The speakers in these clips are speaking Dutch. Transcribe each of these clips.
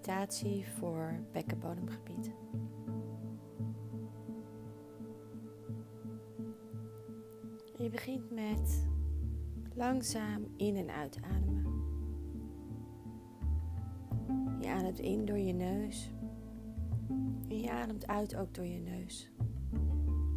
meditatie voor bekkenbodemgebied. Je begint met langzaam in- en uitademen. Je ademt in door je neus en je ademt uit ook door je neus.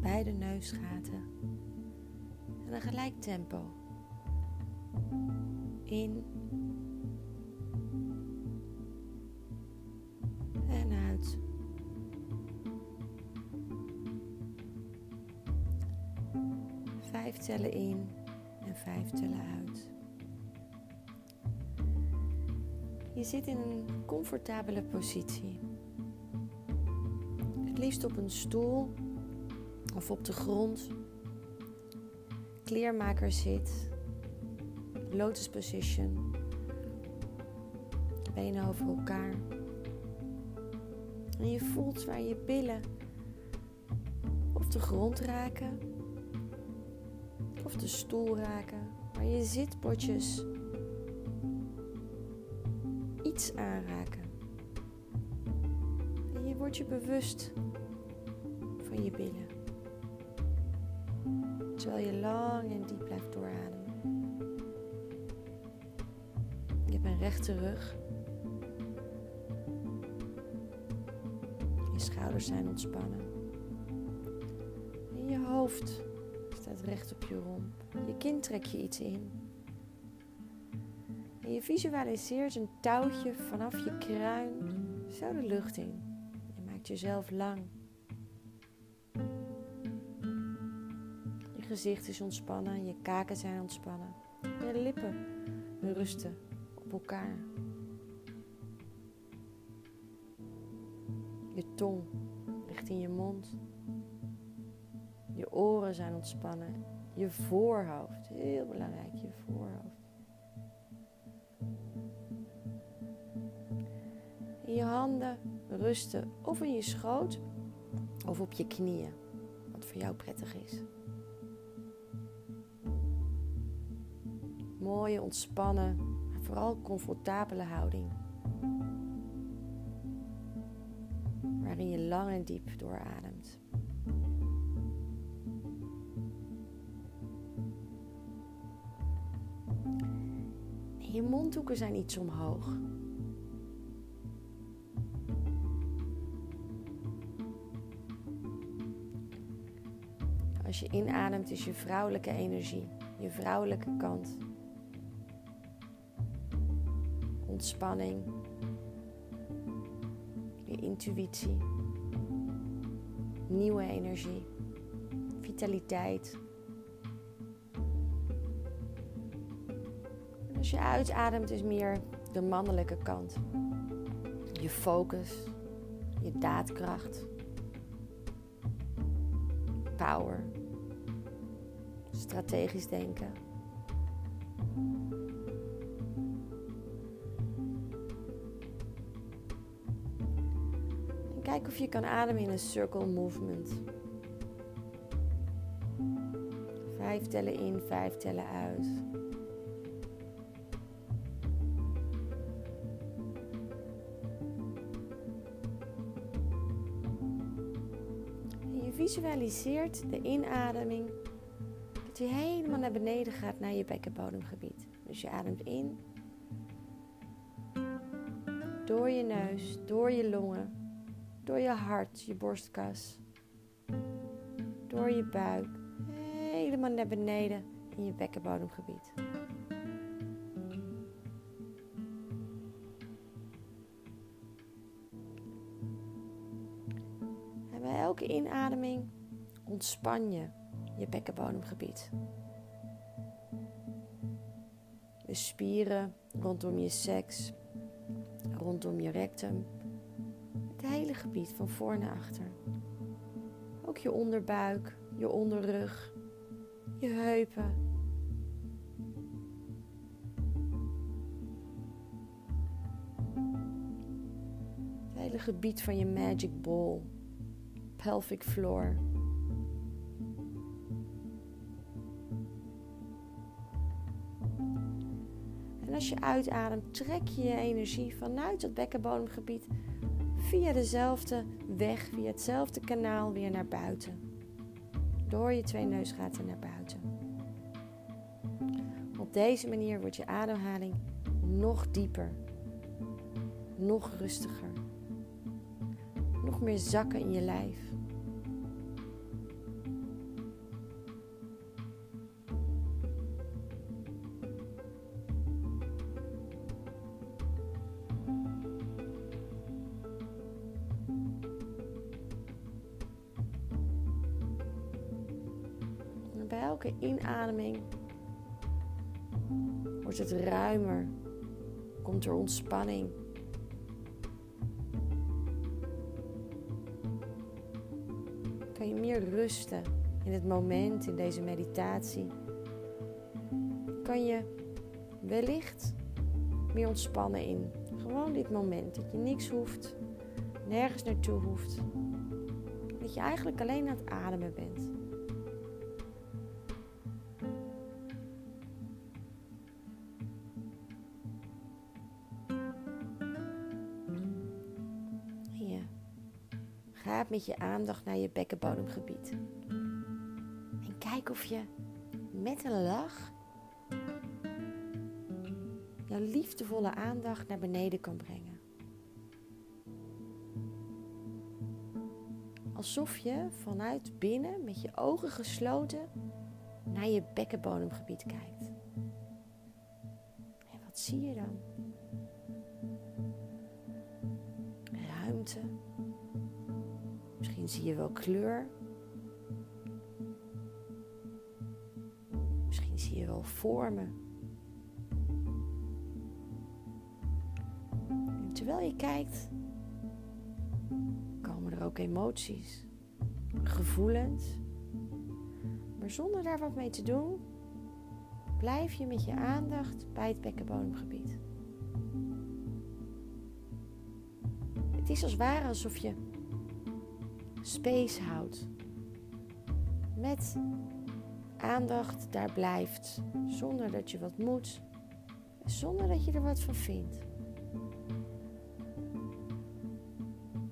Beide neusgaten. En een gelijk tempo. In Vijf tellen in en vijf tellen uit. Je zit in een comfortabele positie. Het liefst op een stoel of op de grond. Kleermaker zit. Lotus position. Benen over elkaar. En je voelt waar je billen of de grond raken of de stoel raken, waar je zitbordjes iets aanraken. En je wordt je bewust van je billen. Terwijl je lang en diep blijft doorademen. Je hebt een rechte rug. Je schouders zijn ontspannen. En je hoofd staat recht op je romp. Je kin trek je iets in. Je visualiseert een touwtje vanaf je kruin zo de lucht in. Je maakt jezelf lang. Je gezicht is ontspannen, je kaken zijn ontspannen. Je lippen rusten op elkaar. Je tong ligt in je mond. Oren zijn ontspannen. Je voorhoofd, heel belangrijk, je voorhoofd. En je handen rusten of in je schoot of op je knieën, wat voor jou prettig is. Mooie, ontspannen, maar vooral comfortabele houding. Waarin je lang en diep doorademt. Je mondhoeken zijn iets omhoog. Als je inademt is je vrouwelijke energie, je vrouwelijke kant. Ontspanning, je intuïtie, nieuwe energie, vitaliteit. Als je uitademt is meer de mannelijke kant. Je focus, je daadkracht, power, strategisch denken. En kijk of je kan ademen in een circle movement. Vijf tellen in, vijf tellen uit. Visualiseert de inademing dat je helemaal naar beneden gaat naar je bekkenbodemgebied. Dus je ademt in door je neus, door je longen, door je hart, je borstkas, door je buik, helemaal naar beneden in je bekkenbodemgebied. Ontspan je je bekkenbodemgebied. De spieren rondom je seks, rondom je rectum, het hele gebied van voor naar achter. Ook je onderbuik, je onderrug, je heupen. Het hele gebied van je magic ball pelvic floor. Je uitademt, trek je je energie vanuit het bekkenbodemgebied via dezelfde weg, via hetzelfde kanaal weer naar buiten. Door je twee neusgaten naar buiten. Op deze manier wordt je ademhaling nog dieper, nog rustiger, nog meer zakken in je lijf. Inademing wordt het ruimer, komt er ontspanning. Kan je meer rusten in het moment, in deze meditatie. Kan je wellicht meer ontspannen in gewoon dit moment. Dat je niks hoeft, nergens naartoe hoeft. Dat je eigenlijk alleen aan het ademen bent. Ga met je aandacht naar je bekkenbodemgebied. En kijk of je met een lach jouw liefdevolle aandacht naar beneden kan brengen. Alsof je vanuit binnen met je ogen gesloten naar je bekkenbodemgebied kijkt. En wat zie je dan? Ruimte zie je wel kleur. Misschien zie je wel vormen. En terwijl je kijkt, komen er ook emoties, gevoelens. Maar zonder daar wat mee te doen, blijf je met je aandacht bij het bekkenbodemgebied. Het is als ware alsof je space houdt. Met aandacht daar blijft, zonder dat je wat moet, zonder dat je er wat van vindt.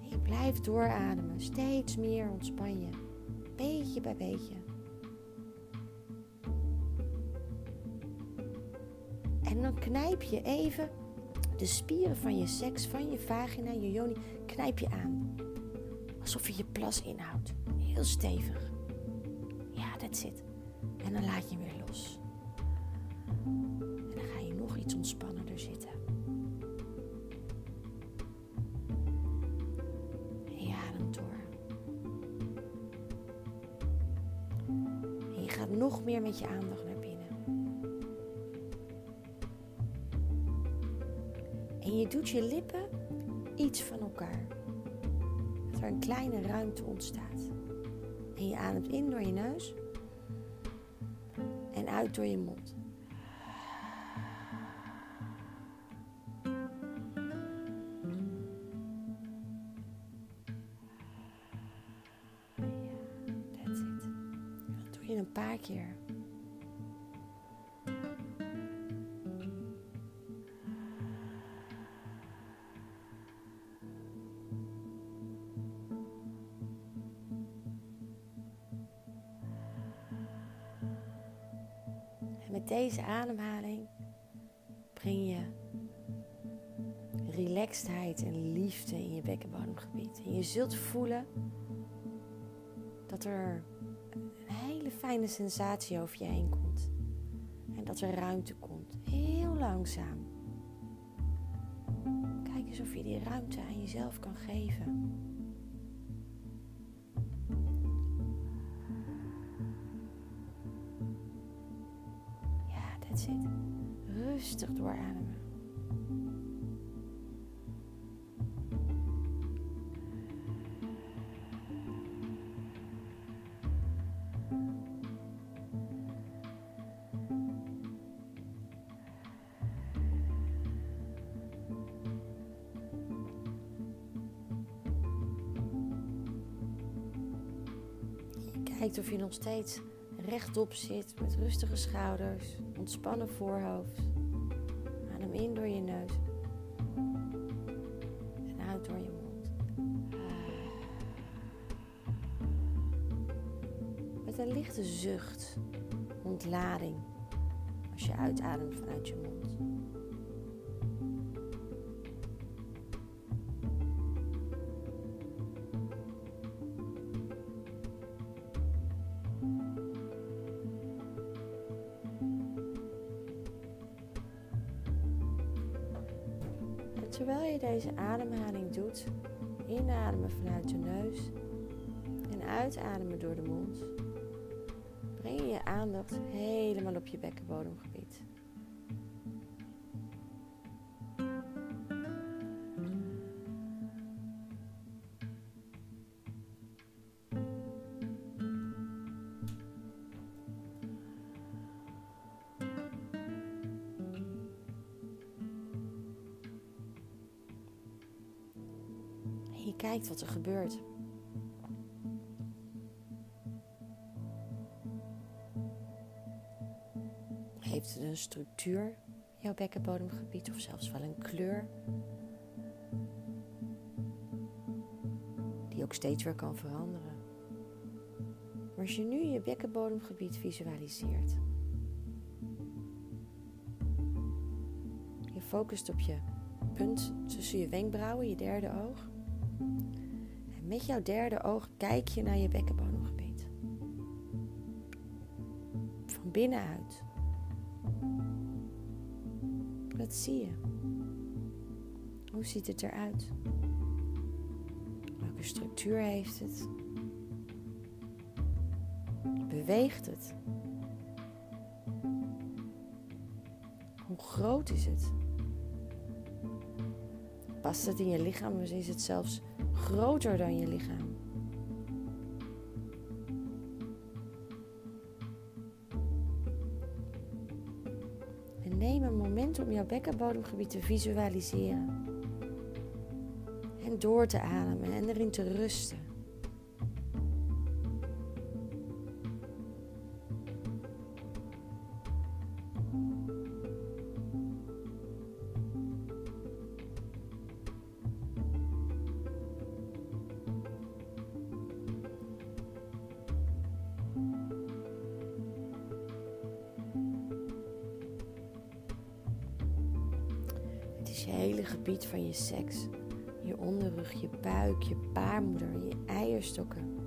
Je blijft doorademen, steeds meer ontspan je, beetje bij beetje. En dan knijp je even de spieren van je seks, van je vagina, je joni, knijp je aan. Alsof je je plas inhoudt. Heel stevig. Ja, dat zit. En dan laat je weer los. En dan ga je nog iets ontspannender zitten. En je ademt door. En je gaat nog meer met je aandacht naar binnen. En je doet je lippen iets van elkaar een kleine ruimte ontstaat. En je ademt in door je neus en uit door je mond. Ja. Dat doe je een paar keer. Deze ademhaling breng je relaxedheid en liefde in je bekkenbodemgebied. En je zult voelen dat er een hele fijne sensatie over je heen komt. En dat er ruimte komt. Heel langzaam. Kijk eens of je die ruimte aan jezelf kan geven. That's it. Rustig doorademen. kijkt of je nog steeds rechtop zit met rustige schouders, ontspannen voorhoofd. Adem in door je neus. En uit door je mond. Met een lichte zucht, ontlading, als je uitademt vanuit je mond. Terwijl je deze ademhaling doet, inademen vanuit de neus en uitademen door de mond, breng je je aandacht helemaal op je bekkenbodemgebied. je kijkt wat er gebeurt. Heeft het een structuur, jouw bekkenbodemgebied, of zelfs wel een kleur? Die ook steeds weer kan veranderen. Maar als je nu je bekkenbodemgebied visualiseert, je focust op je punt tussen je wenkbrauwen, je derde oog. Met jouw derde oog kijk je naar je bekkenbodemgebied. Van binnenuit. Wat zie je? Hoe ziet het eruit? Welke structuur heeft het? Beweegt het? Hoe groot is het? Past het in je lichaam of is het zelfs groter dan je lichaam. En neem een moment om jouw bekkenbodemgebied te visualiseren. En door te ademen en erin te rusten. Van je seks. Je onderrug, je buik, je baarmoeder, je eierstokken.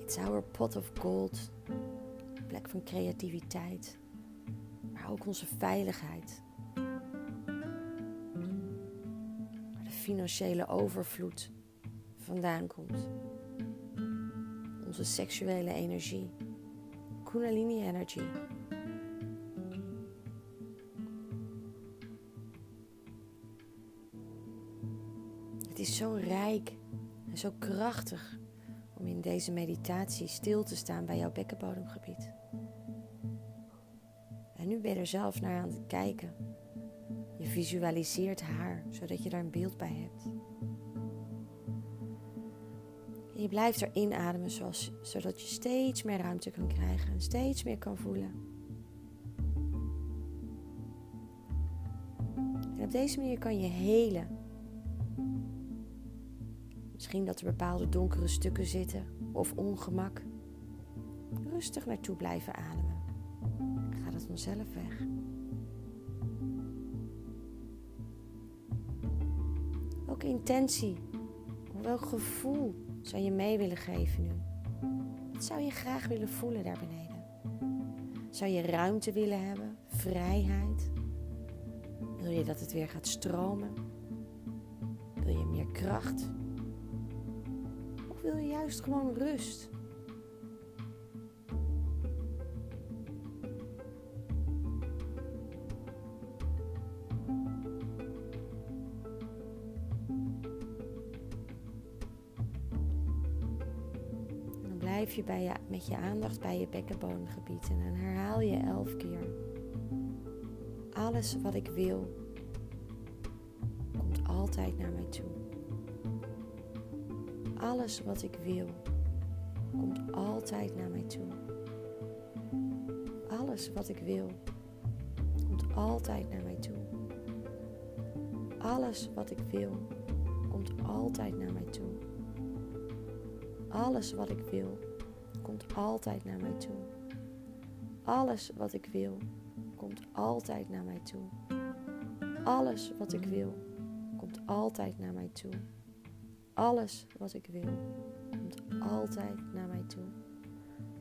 It's our pot of gold. Plek van creativiteit. Maar ook onze veiligheid. Waar de financiële overvloed vandaan komt. Onze seksuele energie. Kundalini energy. Is zo rijk en zo krachtig om in deze meditatie stil te staan bij jouw bekkenbodemgebied. En nu ben je er zelf naar aan het kijken. Je visualiseert haar, zodat je daar een beeld bij hebt. Je blijft er inademen, zoals, zodat je steeds meer ruimte kan krijgen en steeds meer kan voelen. En op deze manier kan je helen Misschien dat er bepaalde donkere stukken zitten of ongemak. Rustig naartoe blijven ademen. Gaat het vanzelf weg. Ook intentie. Welk gevoel zou je mee willen geven nu? Wat zou je graag willen voelen daar beneden? Zou je ruimte willen hebben? Vrijheid? Wil je dat het weer gaat stromen? Wil je meer kracht? Wil je juist gewoon rust. dan blijf je, bij je met je aandacht bij je bekkenbodemgebied en dan herhaal je elf keer. Alles wat ik wil komt altijd naar mij toe. Alles wat ik wil komt altijd naar mij toe. Alles wat ik wil komt altijd naar mij toe. Alles wat ik wil komt altijd naar mij toe. Alles wat ik wil komt altijd naar mij toe. Alles wat ik wil komt altijd naar mij toe. Alles wat ik wil komt altijd naar mij toe. Alles wat ik wil komt altijd naar mij toe.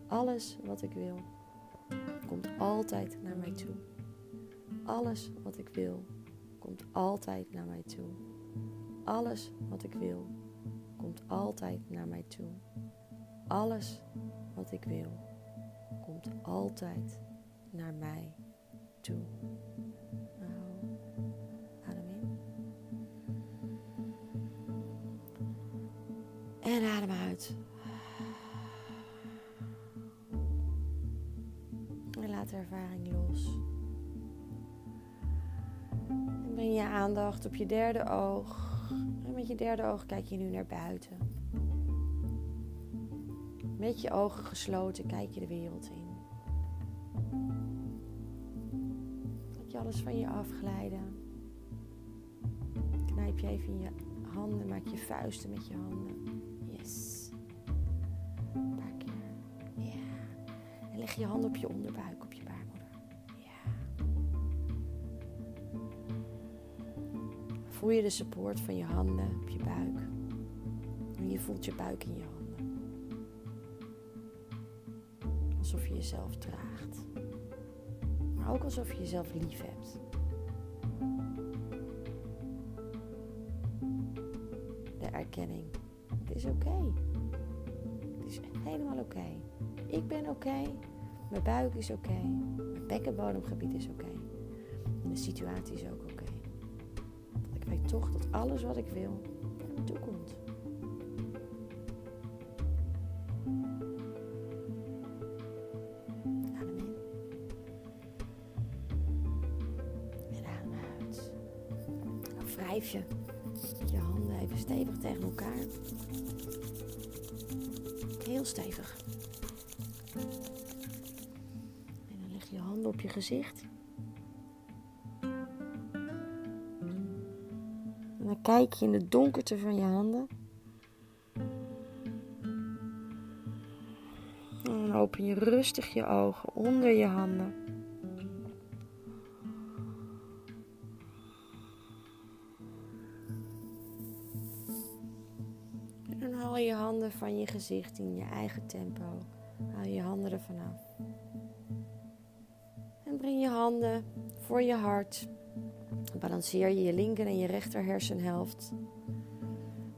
Alles wat ik wil komt altijd naar mij toe. Alles wat ik wil komt altijd naar mij toe. Alles wat ik wil komt altijd naar mij toe. Alles wat ik wil komt altijd naar mij toe. Nou, En adem uit. En laat de ervaring los. En breng je aandacht op je derde oog. En met je derde oog kijk je nu naar buiten. Met je ogen gesloten kijk je de wereld in. Laat je alles van je afglijden. Knijp je even in je handen, maak je vuisten met je handen. Een paar keer. Ja. En leg je hand op je onderbuik, op je baarmoeder. Ja. Voel je de support van je handen op je buik. En je voelt je buik in je handen. Alsof je jezelf draagt. Maar ook alsof je jezelf lief hebt. De erkenning. Het is oké. Het is helemaal oké. Ik ben oké. Mijn buik is oké. Mijn bekkenbodemgebied is oké. De situatie is ook oké. Ik weet toch dat alles wat ik wil naar me toe komt. Adem in. En adem uit. Wrijf je stevig. En dan leg je handen op je gezicht. En dan kijk je in de donkerte van je handen. En dan open je rustig je ogen onder je handen. Van je gezicht in je eigen tempo. Haal je handen ervan af. En breng je handen voor je hart. Balanceer je je linker en je rechter hersenhelft.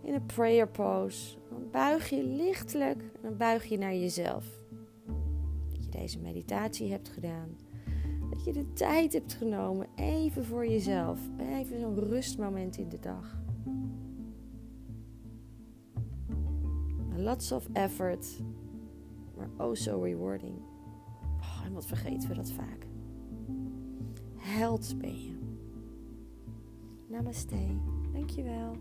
In een prayer pose. Dan buig je lichtelijk en dan buig je naar jezelf. Dat je deze meditatie hebt gedaan. Dat je de tijd hebt genomen even voor jezelf. Even zo'n rustmoment in de dag. Lots of effort, maar oh so rewarding. Oh, en wat vergeten we dat vaak. Held ben je. Namaste. Dankjewel.